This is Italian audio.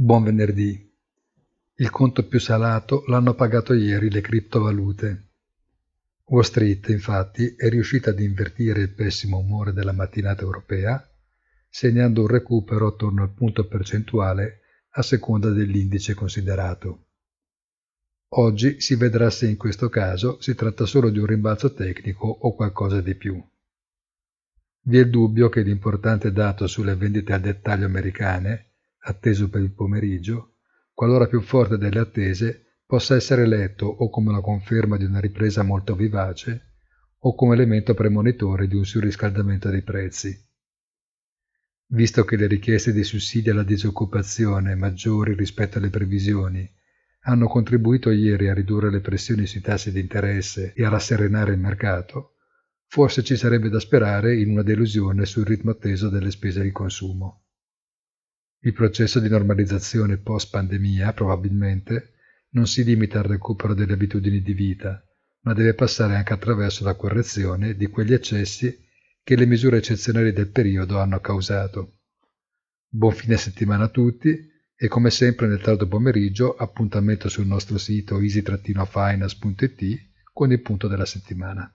Buon venerdì. Il conto più salato l'hanno pagato ieri le criptovalute. Wall Street, infatti, è riuscita ad invertire il pessimo umore della mattinata europea, segnando un recupero attorno al punto percentuale a seconda dell'indice considerato. Oggi si vedrà se in questo caso si tratta solo di un rimbalzo tecnico o qualcosa di più. Vi è il dubbio che l'importante dato sulle vendite al dettaglio americane atteso per il pomeriggio, qualora più forte delle attese, possa essere letto o come la conferma di una ripresa molto vivace o come elemento premonitore di un surriscaldamento dei prezzi. Visto che le richieste di sussidi alla disoccupazione maggiori rispetto alle previsioni hanno contribuito ieri a ridurre le pressioni sui tassi di interesse e a rasserenare il mercato, forse ci sarebbe da sperare in una delusione sul ritmo atteso delle spese di consumo. Il processo di normalizzazione post-pandemia probabilmente non si limita al recupero delle abitudini di vita, ma deve passare anche attraverso la correzione di quegli eccessi che le misure eccezionali del periodo hanno causato. Buon fine settimana a tutti e come sempre nel tardo pomeriggio appuntamento sul nostro sito easy-finance.it con il punto della settimana.